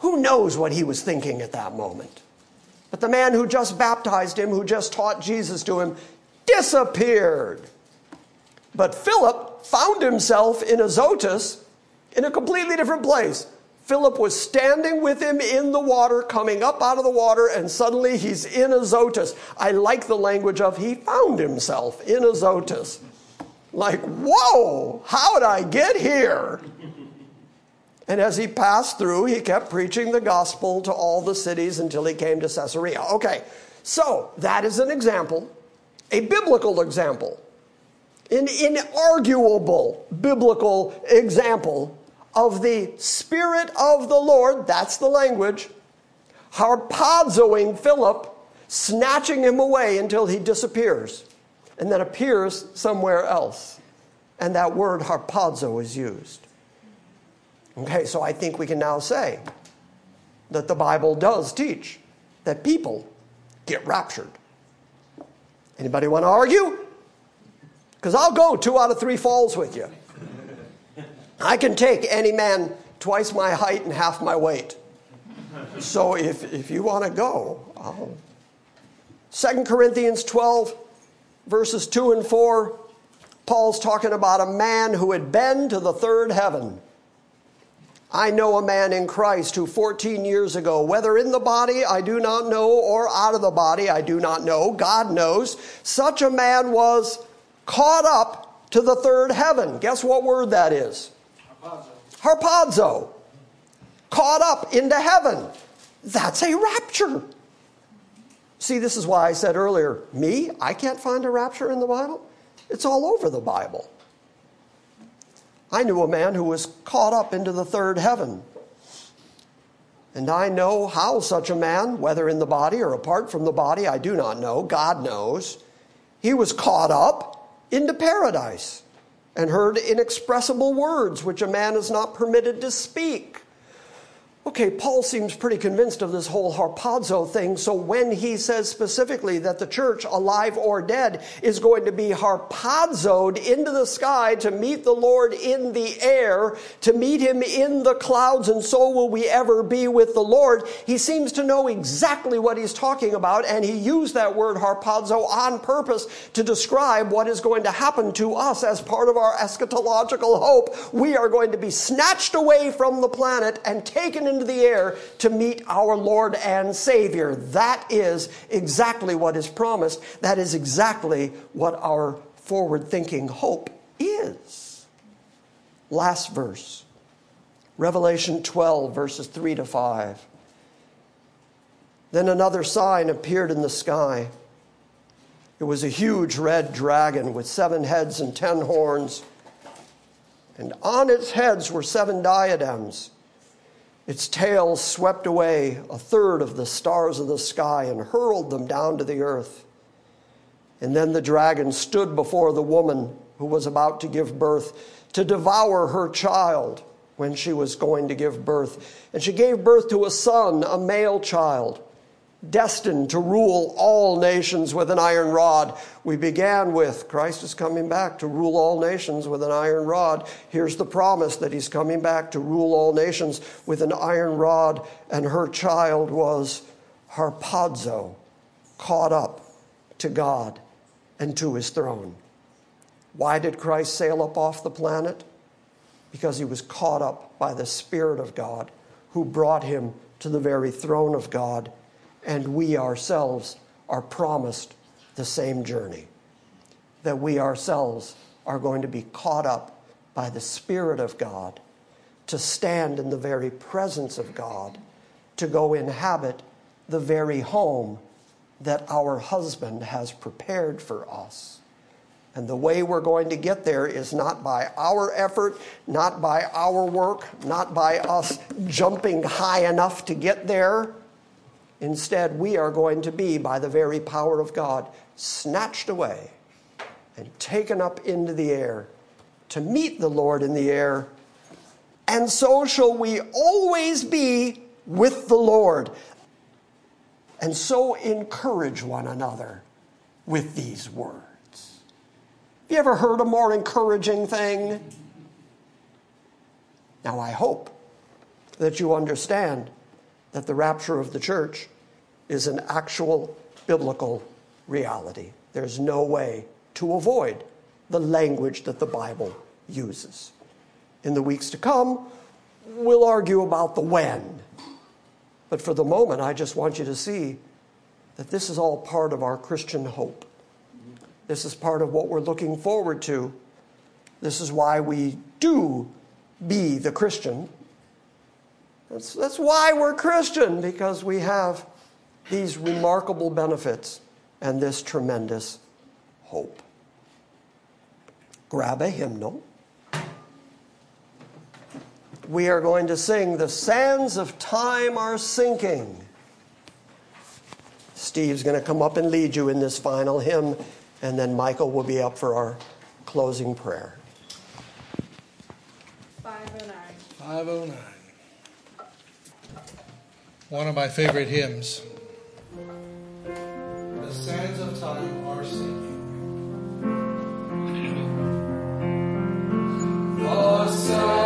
Who knows what he was thinking at that moment? But the man who just baptized him, who just taught Jesus to him, disappeared. But Philip found himself in Azotus in a completely different place. Philip was standing with him in the water, coming up out of the water, and suddenly he's in Azotus. I like the language of he found himself in Azotus. Like, whoa, how did I get here? And as he passed through, he kept preaching the gospel to all the cities until he came to Caesarea. Okay, so that is an example, a biblical example, an inarguable biblical example of the Spirit of the Lord, that's the language, harpazoing Philip, snatching him away until he disappears and then appears somewhere else. And that word harpazo is used. Okay, so I think we can now say that the Bible does teach that people get raptured. Anybody want to argue? Because I'll go two out of three falls with you. I can take any man twice my height and half my weight. So if, if you want to go, I'll. 2 Corinthians 12, verses 2 and 4, Paul's talking about a man who had been to the third heaven. I know a man in Christ who 14 years ago, whether in the body I do not know or out of the body I do not know, God knows, such a man was caught up to the third heaven. Guess what word that is? Harpazo. Caught up into heaven. That's a rapture. See, this is why I said earlier, me, I can't find a rapture in the Bible. It's all over the Bible. I knew a man who was caught up into the third heaven. And I know how such a man, whether in the body or apart from the body, I do not know, God knows, he was caught up into paradise. And heard inexpressible words which a man is not permitted to speak. Okay, Paul seems pretty convinced of this whole harpazo thing. So when he says specifically that the church, alive or dead, is going to be harpazoed into the sky to meet the Lord in the air, to meet him in the clouds, and so will we ever be with the Lord, he seems to know exactly what he's talking about, and he used that word harpazo on purpose to describe what is going to happen to us as part of our eschatological hope. We are going to be snatched away from the planet and taken into the air to meet our Lord and Savior. That is exactly what is promised. That is exactly what our forward thinking hope is. Last verse Revelation 12, verses 3 to 5. Then another sign appeared in the sky. It was a huge red dragon with seven heads and ten horns, and on its heads were seven diadems. Its tail swept away a third of the stars of the sky and hurled them down to the earth. And then the dragon stood before the woman who was about to give birth to devour her child when she was going to give birth. And she gave birth to a son, a male child destined to rule all nations with an iron rod. We began with Christ is coming back to rule all nations with an iron rod. Here's the promise that he's coming back to rule all nations with an iron rod, and her child was harpazo, caught up to God and to his throne. Why did Christ sail up off the planet? Because he was caught up by the Spirit of God who brought him to the very throne of God and we ourselves are promised the same journey. That we ourselves are going to be caught up by the Spirit of God to stand in the very presence of God, to go inhabit the very home that our husband has prepared for us. And the way we're going to get there is not by our effort, not by our work, not by us jumping high enough to get there Instead, we are going to be, by the very power of God, snatched away and taken up into the air to meet the Lord in the air. And so shall we always be with the Lord. And so encourage one another with these words. Have you ever heard a more encouraging thing? Now, I hope that you understand that the rapture of the church is an actual biblical reality. There's no way to avoid the language that the Bible uses. In the weeks to come, we'll argue about the when. But for the moment, I just want you to see that this is all part of our Christian hope. This is part of what we're looking forward to. This is why we do be the Christian that's, that's why we're Christian, because we have these remarkable benefits and this tremendous hope. Grab a hymnal. We are going to sing The Sands of Time Are Sinking. Steve's going to come up and lead you in this final hymn, and then Michael will be up for our closing prayer. 509. 509 one of my favorite hymns. The sands of time are sinking. The sands